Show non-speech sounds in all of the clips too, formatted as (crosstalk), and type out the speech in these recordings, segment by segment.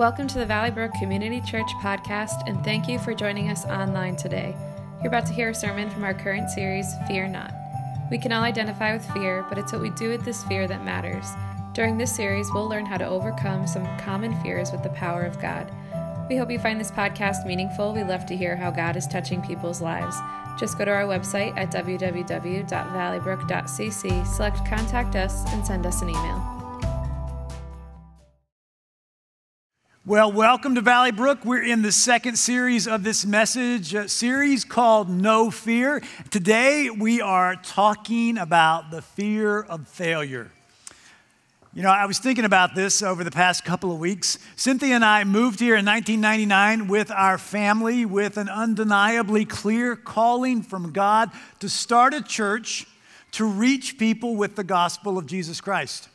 Welcome to the Valley Brook Community Church podcast, and thank you for joining us online today. You're about to hear a sermon from our current series, Fear Not. We can all identify with fear, but it's what we do with this fear that matters. During this series, we'll learn how to overcome some common fears with the power of God. We hope you find this podcast meaningful. We love to hear how God is touching people's lives. Just go to our website at www.valleybrook.cc, select Contact Us, and send us an email. Well, welcome to Valley Brook. We're in the second series of this message uh, series called No Fear. Today we are talking about the fear of failure. You know, I was thinking about this over the past couple of weeks. Cynthia and I moved here in 1999 with our family with an undeniably clear calling from God to start a church to reach people with the gospel of Jesus Christ.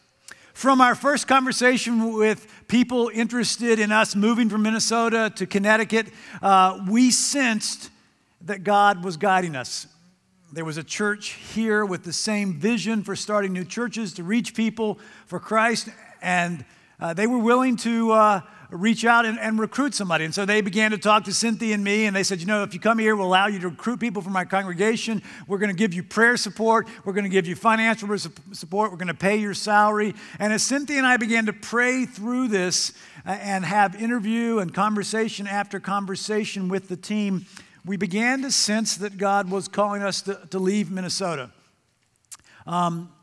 From our first conversation with people interested in us moving from Minnesota to Connecticut, uh, we sensed that God was guiding us. There was a church here with the same vision for starting new churches to reach people for Christ, and uh, they were willing to. Reach out and, and, recruit somebody. And so they began to talk to Cynthia and me, and they said, You know, if you come here, we'll allow you to recruit people from our congregation. We're going to give you prayer support. We're going to give you financial support. We're going to pay your salary. And as Cynthia and I began to pray through this uh, and have interview and conversation after conversation with the team, we began to sense that God was calling us to, to leave Minnesota. Um,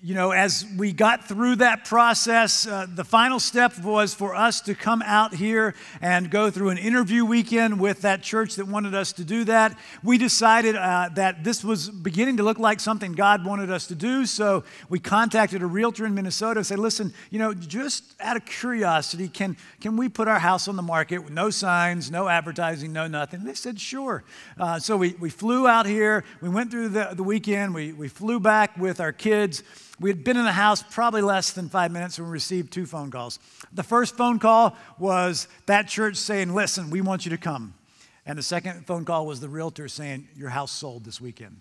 you know, as we got through that process, uh, the final step was for us to come out here and go through an interview weekend with that church that wanted us to do that. We decided uh, that this was beginning to look like something God wanted us to do, so we contacted a realtor in Minnesota and said, listen, you know, just out of curiosity, can, can we put our house on the market with no signs, no advertising, no nothing? And they said, sure. Uh, so we, we flew out here, we went through the, the weekend, we, we flew back with our kids. We had been in the house probably less than five minutes when we received two phone calls. The first phone call was that church saying, Listen, we want you to come. And the second phone call was the realtor saying, Your house sold this weekend.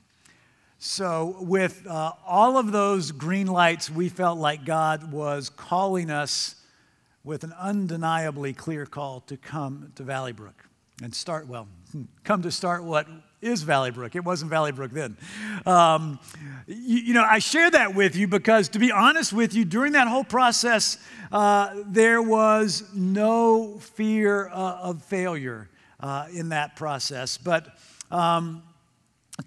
So, with uh, all of those green lights, we felt like God was calling us with an undeniably clear call to come to Valley Brook and start, well, come to start what is Valley Brook. It wasn't Valley Brook then. Um, you, you, know, I share that with you because, to be honest with you, during that whole process, uh, there was no fear uh, of failure uh, in that process. But um,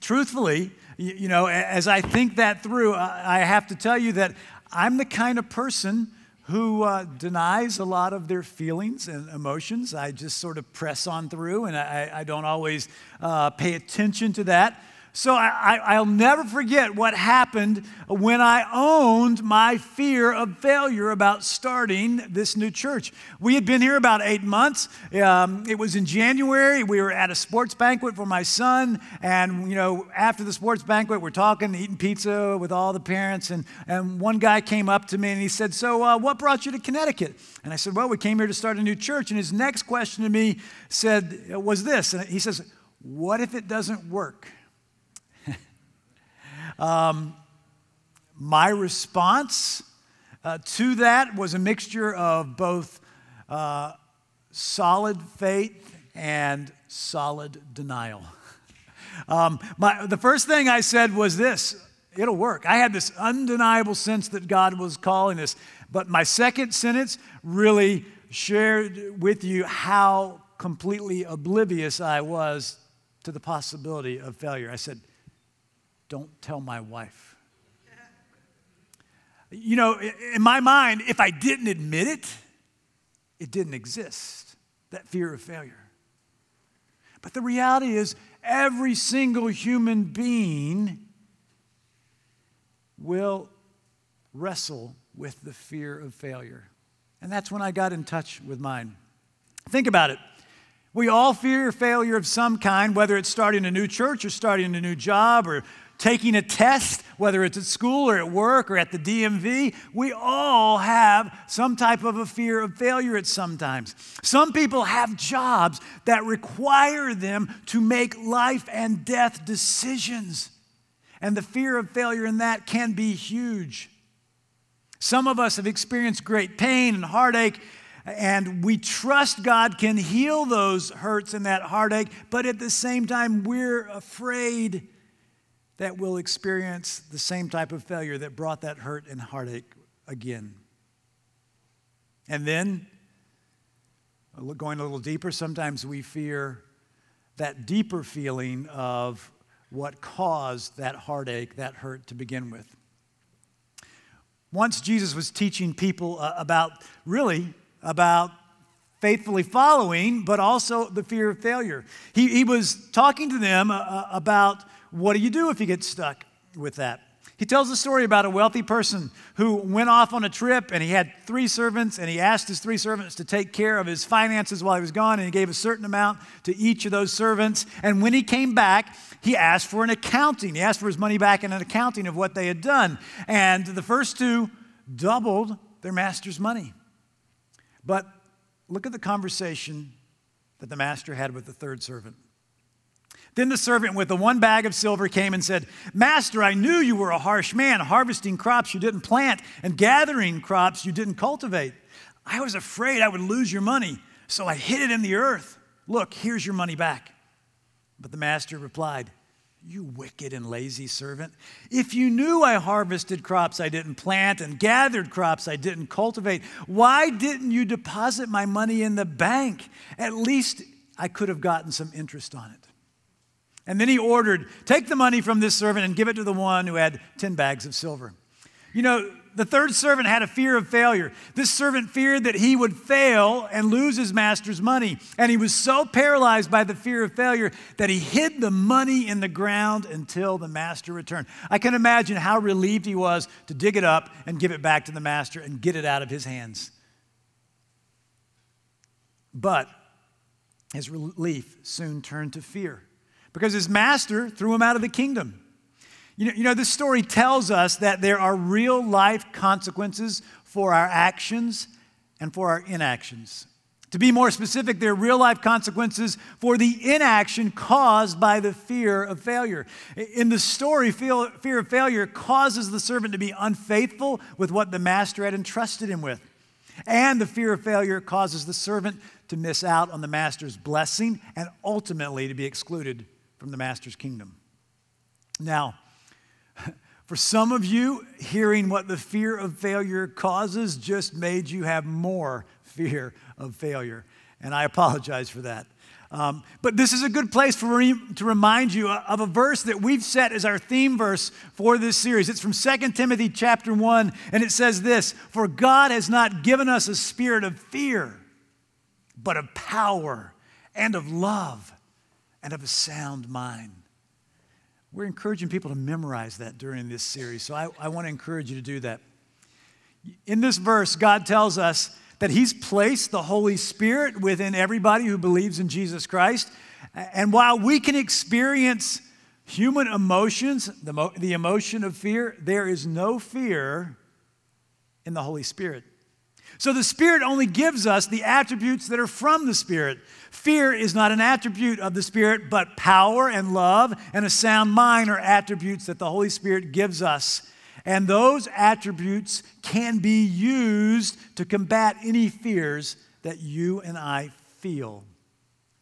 truthfully, you, you, know, as I think that through, I, I have to tell you that I'm the kind of person who uh, denies a lot of their feelings and emotions. I just sort of press on through, and I, I don't always uh, pay attention to that. So I, will never forget what happened when I owned my fear of failure about starting this new church. We had been here about eight months. Um, it was in January. We were at a sports banquet for my son. And, you know, after the sports banquet, we're talking, eating pizza with all the parents. And, and one guy came up to me and he said, So, uh, what brought you to Connecticut? And I said, Well, we came here to start a new church. And his next question to me said, Was this? And he says, What if it doesn't work? Um, my response uh, to that was a mixture of both uh, solid faith and solid denial. (laughs) Um, my, the first thing I said was this it'll work. I had this undeniable sense that God was calling us. But my second sentence really shared with you how completely oblivious I was to the possibility of failure. I said, don't tell my wife. You know, in my mind, if I didn't admit it, it didn't exist, that fear of failure. But the reality is, every single human being will wrestle with the fear of failure. And that's when I got in touch with mine. Think about it. We all fear failure of some kind, whether it's starting a new church or starting a new job or taking a test, whether it's at school or at work or at the DMV, we all have some type of a fear of failure at some times. Some people have jobs that require them to make life and death decisions. And the fear of failure in that can be huge. Some of us have experienced great pain and heartache And we trust God can heal those hurts and that heartache, but at the same time, we're afraid that we'll experience the same type of failure that brought that hurt and heartache again. And then, going a little deeper, sometimes we fear that deeper feeling of what caused that heartache, that hurt to begin with. Once Jesus was teaching people uh, about, really, about faithfully following, but also the fear of failure. He, he was talking to them uh, uh, about what do you do if you get stuck with that? He tells a story about a wealthy person who went off on a trip and he had three servants and he asked his three servants to take care of his finances while he was gone and he gave a certain amount to each of those servants. And when he came back, he asked for an accounting. He asked for his money back and an accounting of what they had done. And the first two doubled their master's money. But look at the conversation that the master had with the third servant. Then the servant with the one bag of silver came and said, Master, I knew you were a harsh man, harvesting crops you didn't plant and gathering crops you didn't cultivate. I was afraid I would lose your money, so I hid it in the earth. Look, here's your money back. But the master replied, you wicked and lazy servant. If you knew I harvested crops I didn't plant and gathered crops I didn't cultivate, why didn't you deposit my money in the bank? At least I could have gotten some interest on it. And then he ordered, Take the money from this servant and give it to the one who had 10 bags of silver. You know, the third servant had a fear of failure. This servant feared that he would fail and lose his master's money. And he was so paralyzed by the fear of failure that he hid the money in the ground until the master returned. I can imagine how relieved he was to dig it up and give it back to the master and get it out of his hands. But his relief soon turned to fear because his master threw him out of the kingdom. You know, you know, this story tells us that there are real life consequences for our actions and for our inactions. To be more specific, there are real life consequences for the inaction caused by the fear of failure. In the story, fear of failure causes the servant to be unfaithful with what the master had entrusted him with. And the fear of failure causes the servant to miss out on the master's blessing and ultimately to be excluded from the master's kingdom. Now, (laughs) for some of you, hearing what the fear of failure causes just made you have more (laughs) fear of failure. And I apologize for that. Um, but this is a good place for re- to remind you of a verse that we've set as our theme verse for this series. It's from 2 Timothy chapter 1, and it says this For God has not given us a spirit of fear, but of power and of love and of a sound mind. We're encouraging people to memorize that during this series. So I, I want to encourage you to do that. In this verse, God tells us that He's placed the Holy Spirit within everybody who believes in Jesus Christ. And while we can experience human emotions, the, mo- the emotion of fear, there is no fear in the Holy Spirit. So the Spirit only gives us the attributes that are from the Spirit. Fear is not an attribute of the Spirit, but power and love and a sound mind are attributes that the Holy Spirit gives us. And those attributes can be used to combat any fears that you and I feel,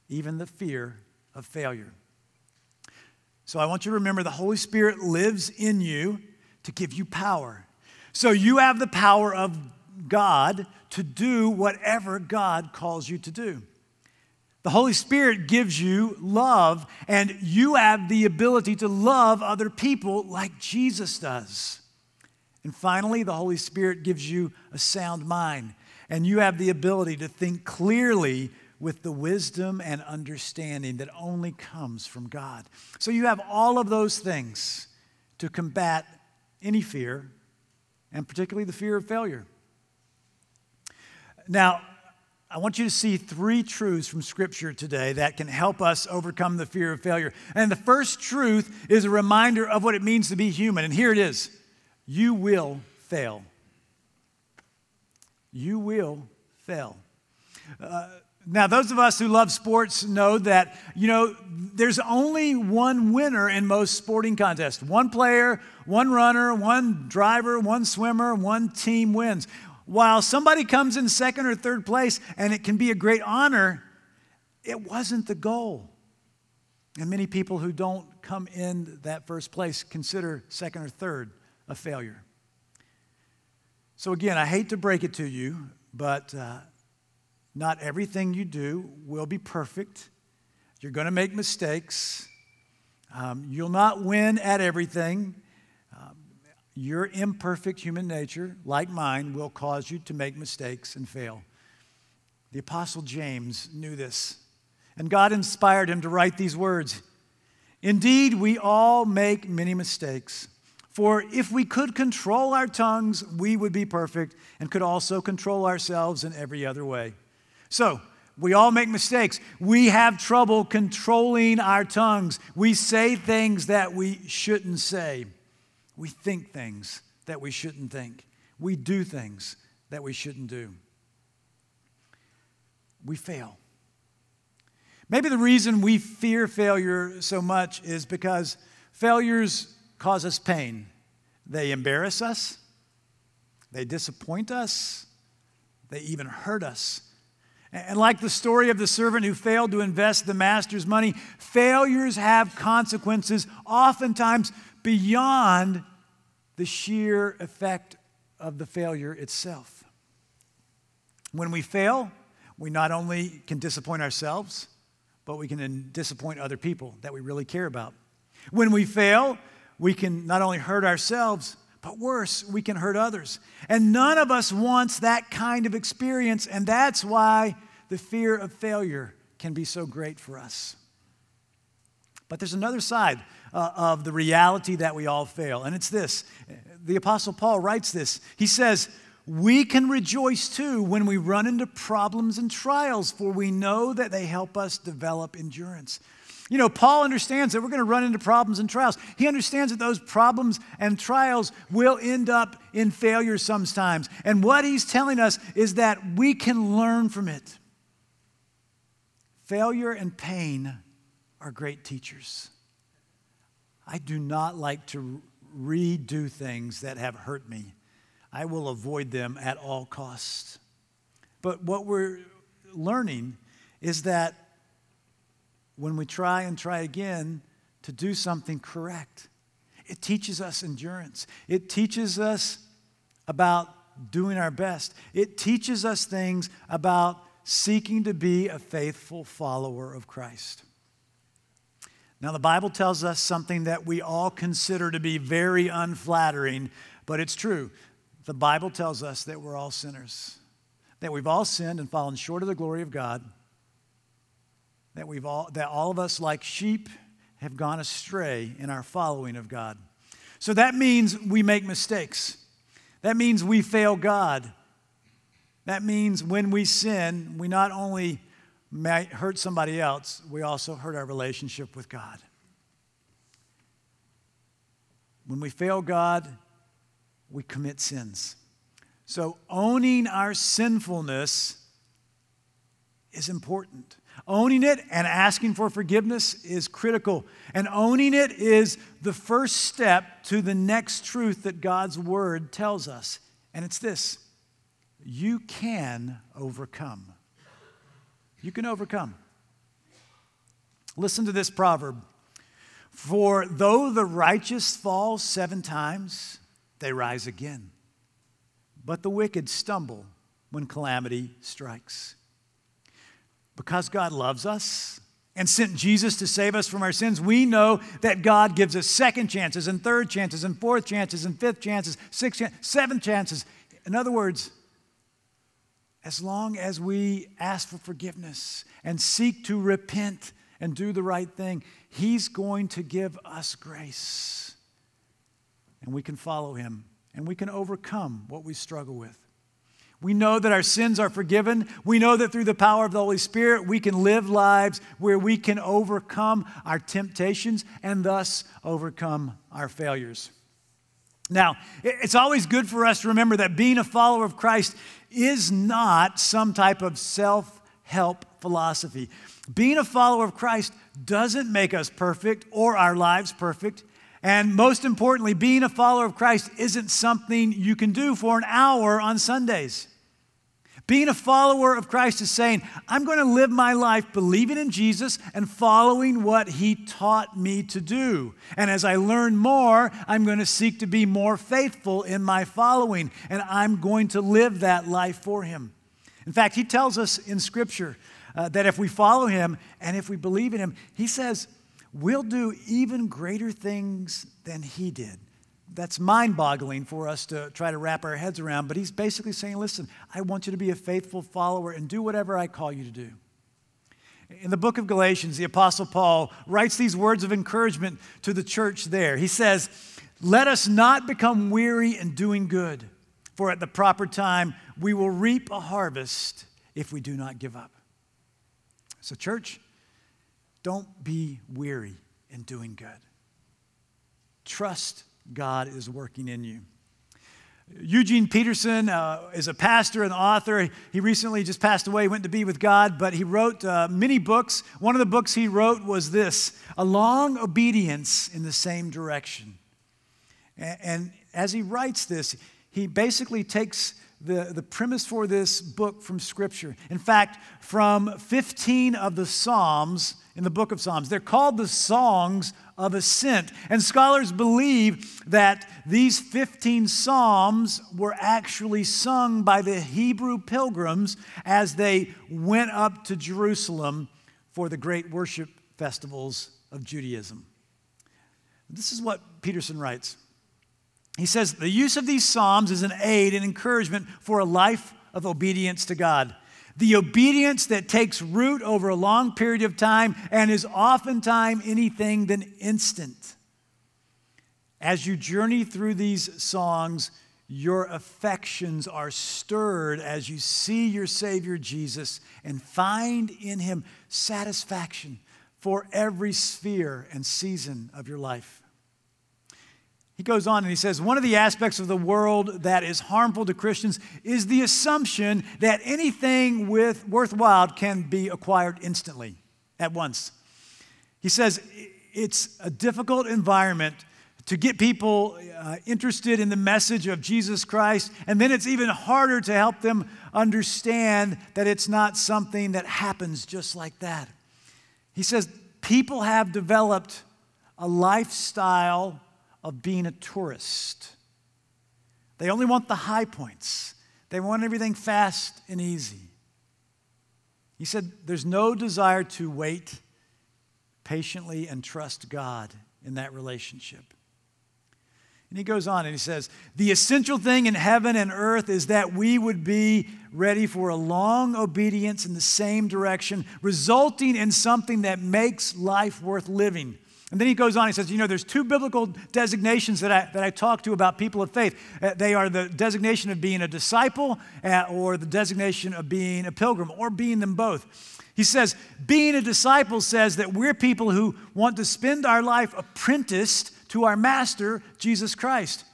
even the fear of failure. So I want you to remember the Holy Spirit lives in you to give you power. So you have the power of God to do whatever God calls you to do. The Holy Spirit gives you love, and you have the ability to love other people like Jesus does. And finally, the Holy Spirit gives you a sound mind, and you have the ability to think clearly with the wisdom and understanding that only comes from God. So you have all of those things to combat any fear, and particularly the fear of failure. Now, I want you to see three truths from Scripture today that can help us overcome the fear of failure. And the first truth is a reminder of what it means to be human. And here it is you will fail. You will fail. Uh, now, those of us who love sports know that, you know, there's only one winner in most sporting contests. One player, one runner, one driver, one swimmer, one team wins. While somebody comes in second or third place and it can be a great honor, it wasn't the goal. And many people who don't come in that first place consider second or third a failure. So, again, I hate to break it to you, but uh, not everything you do will be perfect. You're going to make mistakes. Um, you'll not win at everything. Your imperfect human nature, like mine, will cause you to make mistakes and fail. The Apostle James knew this, and God inspired him to write these words Indeed, we all make many mistakes. For if we could control our tongues, we would be perfect and could also control ourselves in every other way. So, we all make mistakes. We have trouble controlling our tongues. We say things that we shouldn't say. We think things that we shouldn't think. We do things that we shouldn't do. We fail. Maybe the reason we fear failure so much is because failures cause us pain. They embarrass us, they disappoint us, they even hurt us. And like the story of the servant who failed to invest the master's money, failures have consequences, oftentimes beyond the sheer effect of the failure itself. When we fail, we not only can disappoint ourselves, but we can disappoint other people that we really care about. When we fail, we can not only hurt ourselves, but worse, we can hurt others. And none of us wants that kind of experience, and that's why the fear of failure can be so great for us. But there's another side uh, of the reality that we all fail, and it's this. The Apostle Paul writes this. He says, We can rejoice too when we run into problems and trials, for we know that they help us develop endurance. You know, Paul understands that we're going to run into problems and trials. He understands that those problems and trials will end up in failure sometimes. And what he's telling us is that we can learn from it. Failure and pain are great teachers. I do not like to redo things that have hurt me. I will avoid them at all costs. But what we're learning is that when we try and try again to do something correct. It teaches us endurance. It teaches us about doing our best. It teaches us things about seeking to be a faithful follower of Christ. Now, the Bible tells us something that we all consider to be very unflattering, but it's true. The Bible tells us that we're all sinners, that we've all sinned and fallen short of the glory of God that, we've all, that all of us, like sheep, have gone astray in our following of God. So that means we make mistakes. That means we fail God. That means when we sin, we not only might hurt somebody else, we also hurt our relationship with God. When we fail God, we commit sins. So owning our sinfulness is important. Owning it and asking for forgiveness is critical. And owning it is the first step to the next truth that God's word tells us. And it's this you can overcome. You can overcome. Listen to this proverb For though the righteous fall seven times, they rise again. But the wicked stumble when calamity strikes. Because God loves us and sent Jesus to save us from our sins, we know that God gives us second chances and third chances and fourth chances and fifth chances, sixth chances, seventh chances. In other words, as long as we ask for forgiveness and seek to repent and do the right thing, He's going to give us grace. And we can follow Him and we can overcome what we struggle with. We know that our sins are forgiven. We know that through the power of the Holy Spirit, we can live lives where we can overcome our temptations and thus overcome our failures. Now, it's always good for us to remember that being a follower of Christ is not some type of self help philosophy. Being a follower of Christ doesn't make us perfect or our lives perfect. And most importantly, being a follower of Christ isn't something you can do for an hour on Sundays. Being a follower of Christ is saying, I'm going to live my life believing in Jesus and following what he taught me to do. And as I learn more, I'm going to seek to be more faithful in my following, and I'm going to live that life for him. In fact, he tells us in Scripture uh, that if we follow him and if we believe in him, he says, we'll do even greater things than he did that's mind boggling for us to try to wrap our heads around. But he's basically saying, listen, I want you to be a faithful follower and do whatever I call you to do. In the book of Galatians, the Apostle Paul writes these words of encouragement to the church there. He says, Let us not become weary in doing good, for at the proper time we will reap a harvest if we do not give up. So, church, don't be weary in doing good. Trust God is working in you. Eugene Peterson uh, is a pastor and author. He recently just passed away, went to be with God, but he wrote uh, many books. One of the books he wrote was this A Long Obedience in the Same Direction. And, and as he writes this, he basically takes the, the premise for this book from Scripture. In fact, from 15 of the Psalms in the book of Psalms, they're called the Songs of ascent. And scholars believe that these 15 Psalms were actually sung by the Hebrew pilgrims as they went up to Jerusalem for the great worship festivals of Judaism. This is what Peterson writes. He says, The use of these Psalms is an aid and encouragement for a life of obedience to God the obedience that takes root over a long period of time and is oftentimes anything than instant. As you journey through these songs, your affections are stirred as you see your Savior Jesus and find in Him satisfaction for every sphere and season of your life. He goes on and he says, One of the aspects of the world that is harmful to Christians is the assumption that anything with worthwhile can be acquired instantly, at once. He says, It's a difficult environment to get people uh, interested in the message of Jesus Christ, and then it's even harder to help them understand that it's not something that happens just like that. He says, People have developed a lifestyle of being a tourist. They only want the high points, they want everything fast and easy. He said, There's no desire to wait patiently and trust God in that relationship. And he goes on and he says, The essential thing in heaven and earth is that we would be ready for a long obedience in the same direction, resulting in something that makes life worth living. And then he goes on, he says, You know, there's two biblical designations that I, that I talk to about people of faith. Uh, they are the designation of being a disciple uh, or the designation of being a pilgrim or being them both. He says, Being a disciple says that we're people who want to spend our life apprenticed to our master, Jesus Christ.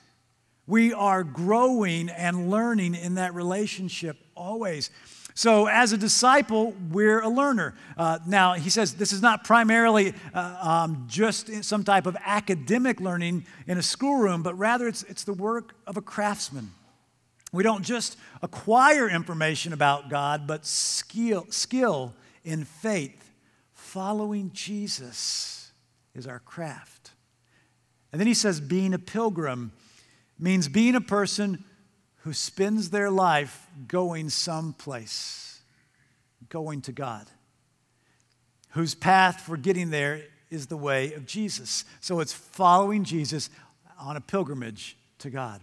We are growing and learning in that relationship always. So, as a disciple, we're a learner. Uh, now, he says this is not primarily uh, um, just some type of academic learning in a schoolroom, but rather it's, it's the work of a craftsman. We don't just acquire information about God, but skill, skill in faith. Following Jesus is our craft. And then he says, being a pilgrim means being a person who spends their life going someplace, going to God, whose path for getting there is the way of Jesus. So it's following Jesus on a pilgrimage to God.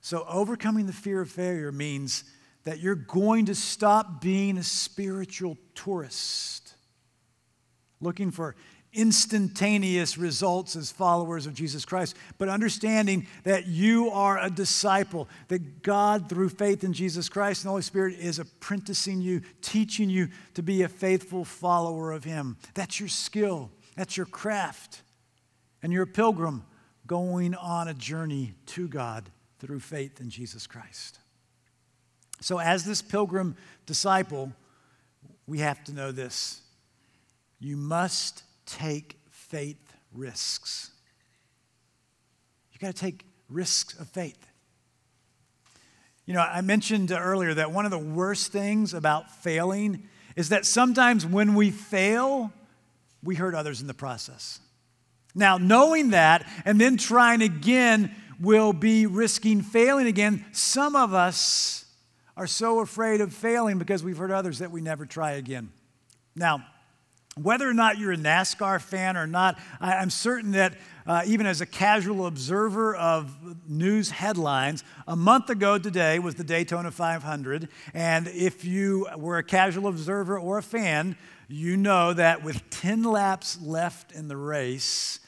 So overcoming the fear of failure means that you're going to stop being a spiritual tourist, looking for instantaneous results as followers of Jesus Christ, but understanding that you are a disciple, that God, through faith in Jesus Christ and the Holy Spirit, is apprenticing you, teaching you to be a faithful follower of Him. That's your skill, that's your craft. And you're a pilgrim going on a journey to God through faith in Jesus Christ. So, as this pilgrim disciple, we have to know this. You must take faith risks. You got to take risks of faith. You know, I mentioned earlier that one of the worst things about failing is that sometimes when we fail, we hurt others in the process. Now, knowing that and then trying again will be risking failing again. Some of us are so afraid of failing because we've hurt others that we never try again. Now, whether or not you're a NASCAR fan or not, I'm certain that uh, even as a casual observer of news headlines, a month ago today was the Daytona 500. And if you were a casual observer or a fan, you know that with 10 laps left in the race,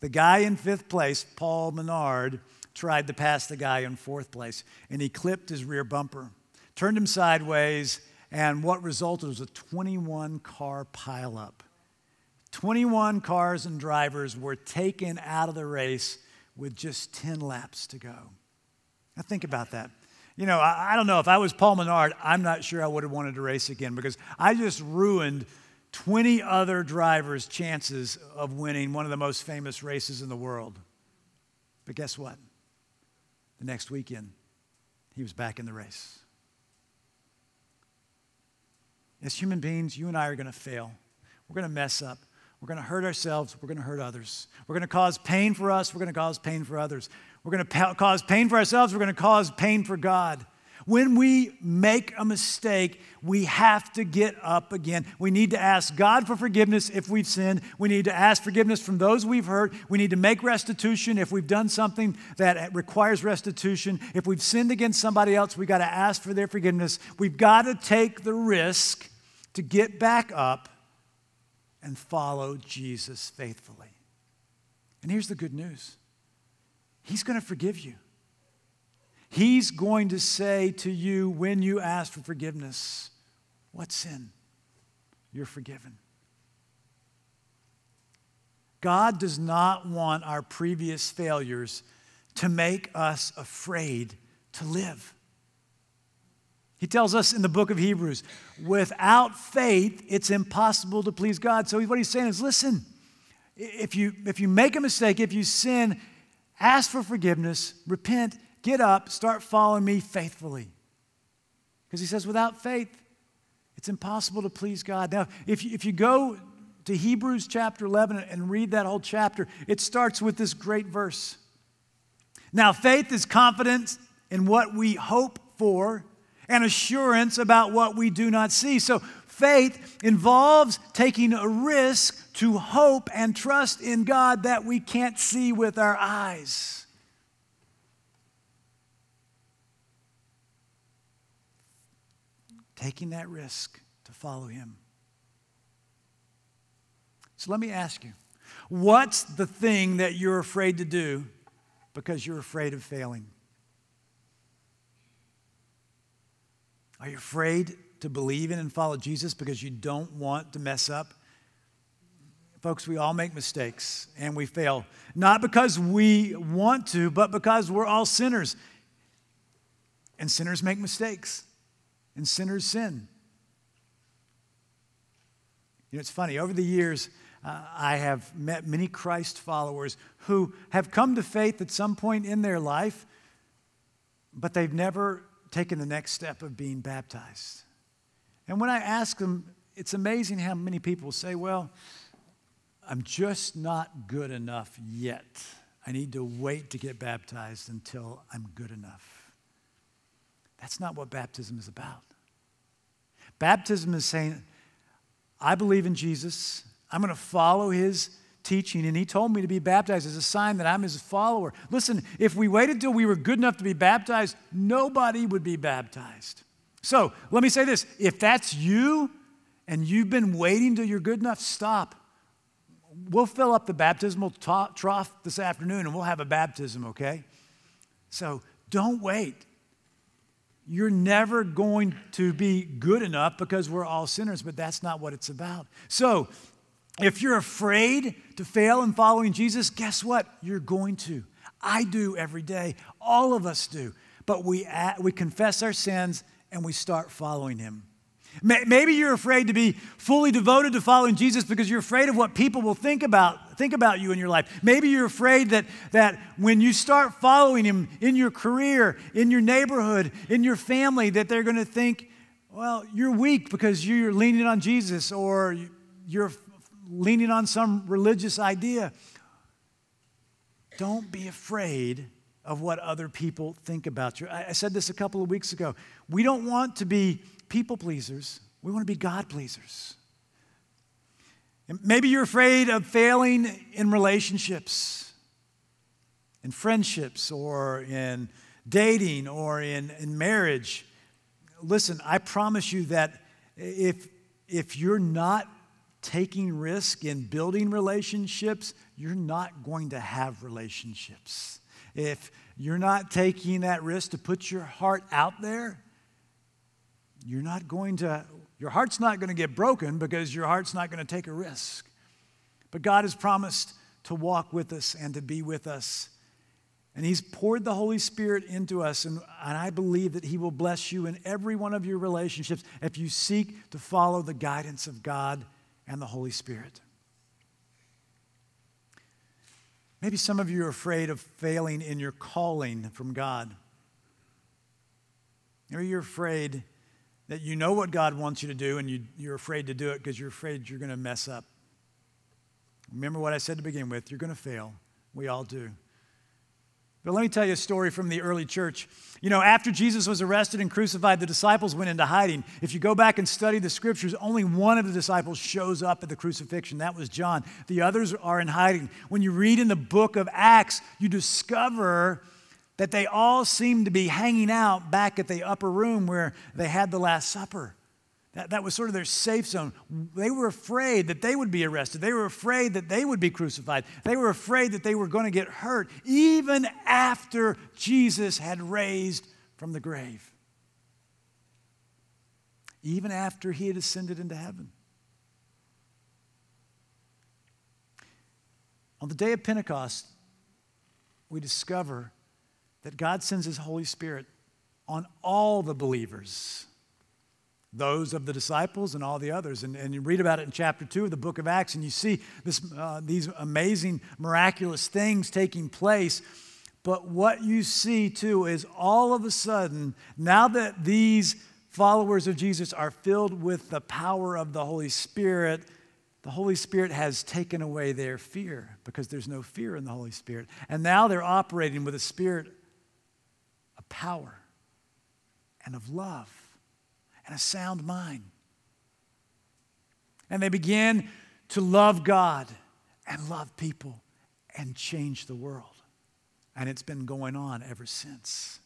the guy in fifth place, Paul Menard, tried to pass the guy in fourth place, and he clipped his rear bumper, turned him sideways, and what resulted was a 21 car pileup. 21 cars and drivers were taken out of the race with just 10 laps to go. Now, think about that. You know, I, I, don't know. If I was Paul Menard, I'm not sure I would have wanted to race again because I just ruined 20 other drivers' chances of winning one of the most famous races in the world. But guess what? The next weekend, he was back in the race. As human beings, you and I are going to fail. We're going to mess up. We're going to hurt ourselves. We're going to hurt others. We're going to cause pain for us. We're going to cause pain for others. We're going to cause pain for ourselves. We're going to cause pain for God. When we make a mistake, we have to get up again. We need to ask God for forgiveness if we've sinned. We need to ask forgiveness from those we've hurt. We need to make restitution if we've done something that requires restitution. If we've sinned against somebody else, we've got to ask for their forgiveness. We've got to take the risk to get back up and follow Jesus faithfully. And here's the good news He's going to forgive you. He's going to say to you when you ask for forgiveness, What sin? You're forgiven. God does not want our previous failures to make us afraid to live. He tells us in the book of Hebrews, without faith, it's impossible to please God. So what he's saying is listen, if you, if you make a mistake, if you sin, ask for forgiveness, repent, Get up, start following me faithfully. Because he says, without faith, it's impossible to please God. Now, if you, if you go to Hebrews chapter 11 and read that whole chapter, it starts with this great verse. Now, faith is confidence in what we hope for and assurance about what we do not see. So, faith involves taking a risk to hope and trust in God that we can't see with our eyes. taking that risk to follow him. So let me ask you what's the thing that you're afraid to do because you're afraid of failing? Are you afraid to believe in and follow Jesus because you don't want to mess up? Folks, we all make mistakes and we fail. Not because we want to, but because we're all sinners. And sinners make mistakes and sinners sin. You know, it's funny, over the years, uh, I have met many Christ followers who have come to faith at some point in their life, but they've never taken the next step of being baptized. And when I ask them, it's amazing how many people say, Well, I'm just not good enough yet. I need to wait to get baptized until I'm good enough. That's not what baptism is about. Baptism is saying, I believe in Jesus. I'm going to follow his teaching, and he told me to be baptized as a sign that I'm his follower. Listen, if we waited till we were good enough to be baptized, nobody would be baptized. So let me say this if that's you and you've been waiting till you're good enough, stop. We'll fill up the baptismal trough this afternoon and we'll have a baptism, okay? So don't wait you're never going to be good enough because we're all sinners, but that's not what it's about. So, if you're afraid to fail in following Jesus, guess what? You're going to. I do every day. All of us do. But we, we confess our sins and we start following Him. Maybe you're afraid to be fully devoted to following Jesus because you're afraid of what people will think about, think about you in your life. Maybe you're afraid that, that when you start following him in your career, in your neighborhood, in your family, that they're going to think, well, you're weak because you're leaning on Jesus or you're leaning on some religious idea. Don't be afraid of what other people think about you. I said this a couple of weeks ago. We don't want to be people pleasers, we want to be God pleasers. Maybe you're afraid of failing in relationships, in friendships, or in dating, or in, in marriage. Listen, I promise you that if, if you're not taking risk in building relationships, you're not going to have relationships. If you're not taking that risk to put your heart out there, you're not going to, your heart's not going to get broken because your heart's not going to take a risk. But God has promised to walk with us and to be with us. And He's poured the Holy Spirit into us. And, and I believe that He will bless you in every one of your relationships if you seek to follow the guidance of God and the Holy Spirit. Maybe some of you are afraid of failing in your calling from God. Maybe you're afraid that you know what God wants you to do and you, you're afraid to do it because you're afraid you're going to mess up. Remember what I said to begin with you're going to fail. We all do. But let me tell you a story from the early church. You know, after Jesus was arrested and crucified, the disciples went into hiding. If you go back and study the scriptures, only one of the disciples shows up at the crucifixion. That was John. The others are in hiding. When you read in the book of Acts, you discover that they all seem to be hanging out back at the upper room where they had the Last Supper. That, that was sort of their safe zone. They were afraid that they would be arrested. They were afraid that they would be crucified. They were afraid that they were going to get hurt even after Jesus had raised from the grave. Even after he had ascended into heaven. On the day of Pentecost, we discover that God sends his Holy Spirit on all the believers those of the disciples and all the others. And, and you read about it in chapter 2 of the book of Acts, and you see this, uh, these amazing, miraculous things taking place. But what you see too is all of a sudden, now that these followers of Jesus are filled with the power of the Holy Spirit, the Holy Spirit has taken away their fear because there's no fear in the Holy Spirit. And now they're operating with a spirit of power and of love and a sound mind. And they begin to love God and love people and change the world. And it's been going on ever since.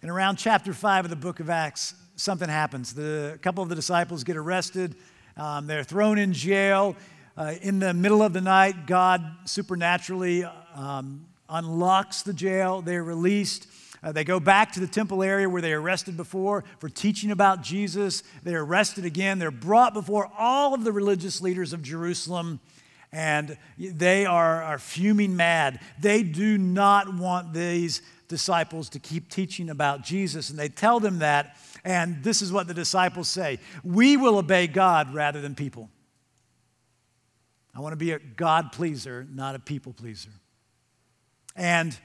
And around chapter 5 of the book of Acts, something happens. The, a couple of the disciples get arrested, um, they're thrown in jail. Uh, in the middle of the night, God supernaturally um, unlocks the jail. They're released. Uh, they go back to the temple area where they arrested before for teaching about Jesus. They're arrested again. They're brought before all of the religious leaders of Jerusalem, and they are, are fuming mad. They do not want these disciples to keep teaching about Jesus, and they tell them that. And this is what the disciples say We will obey God rather than people. I want to be a God pleaser, not a people pleaser. And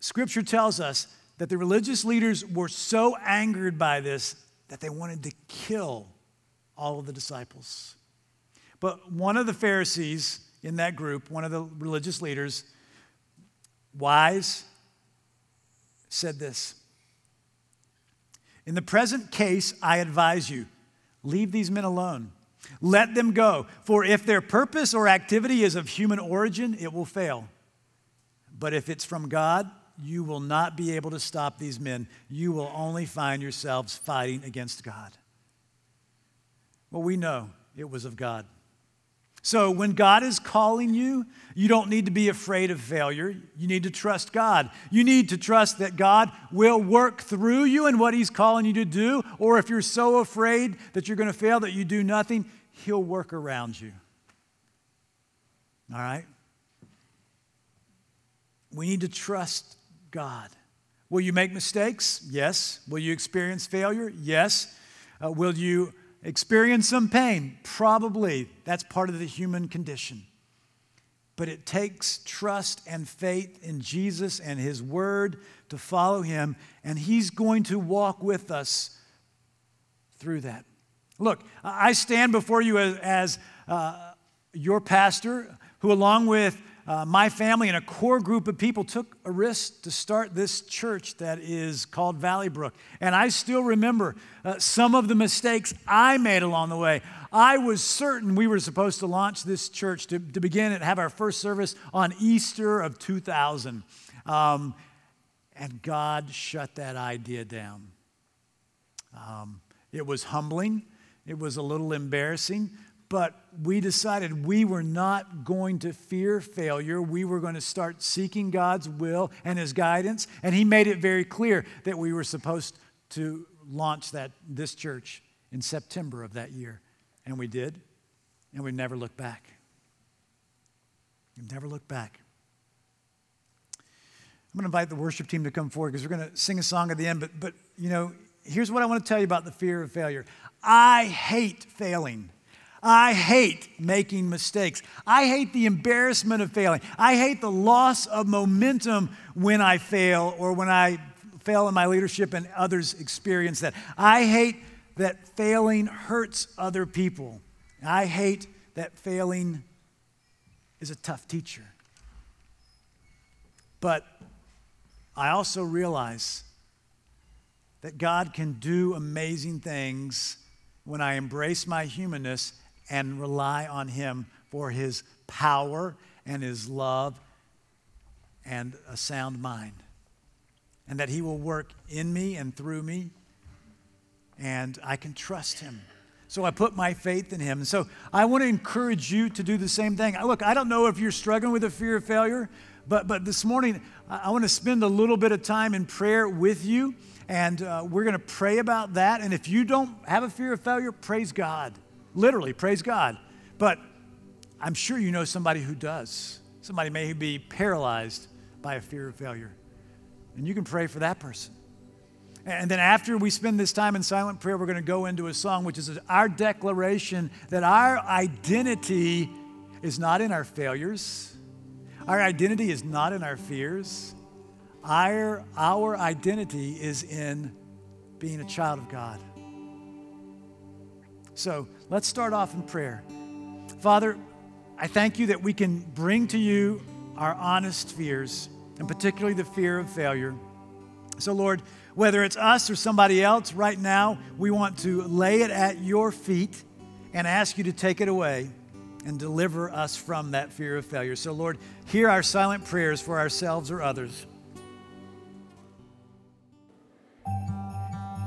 Scripture tells us that the religious leaders were so angered by this that they wanted to kill all of the disciples. But one of the Pharisees in that group, one of the religious leaders, wise, said this In the present case, I advise you, leave these men alone. Let them go, for if their purpose or activity is of human origin, it will fail. But if it's from God, you will not be able to stop these men. You will only find yourselves fighting against God. Well, we know it was of God. So when God is calling you, you don't need to be afraid of failure. You need to trust God. You need to trust that God will work through you in what He's calling you to do. Or if you're so afraid that you're going to fail that you do nothing, He'll work around you. All right? We need to trust God. Will you make mistakes? Yes. Will you experience failure? Yes. Uh, will you experience some pain? Probably. That's part of the human condition. But it takes trust and faith in Jesus and His Word to follow Him, and He's going to walk with us through that. Look, I stand before you as, as uh, your pastor, who, along with uh, my family and a core group of people took a risk to start this church that is called Valley Brook. And I still remember uh, some of the mistakes I made along the way. I was certain we were supposed to launch this church to, to begin and have our first service on Easter of 2000. Um, and God shut that idea down. Um, it was humbling, it was a little embarrassing, but we decided we were not going to fear failure. We were going to start seeking God's will and His guidance. And He made it very clear that we were supposed to launch that, this church in September of that year. And we did, and we never looked back. We never looked back. I'm going to invite the worship team to come forward because we're going to sing a song at the end. But, but, you know, here's what I want to tell you about the fear of failure I hate failing. I hate making mistakes. I hate the embarrassment of failing. I hate the loss of momentum when I fail or when I fail in my leadership and others experience that. I hate that failing hurts other people. I hate that failing is a tough teacher. But I also realize that God can do amazing things when I embrace my humanness and rely on Him for His power and His love and a sound mind. And that He will work in me and through me, and I can trust Him. So I put my faith in Him. And so I want to encourage you to do the same thing. Look, I don't know if you're struggling with a fear of failure, but, but this morning I want to spend a little bit of time in prayer with you. And uh, we're going to pray about that. And if you don't have a fear of failure, praise God. Literally, praise God. But I'm sure you know somebody who does. Somebody may be paralyzed by a fear of failure. And you can pray for that person. And then after we spend this time in silent prayer, we're going to go into a song, which is our declaration that our identity is not in our failures, our identity is not in our fears. Our, our identity is in being a child of God. So let's start off in prayer. Father, I thank you that we can bring to you our honest fears, and particularly the fear of failure. So, Lord, whether it's us or somebody else, right now, we want to lay it at your feet and ask you to take it away and deliver us from that fear of failure. So, Lord, hear our silent prayers for ourselves or others.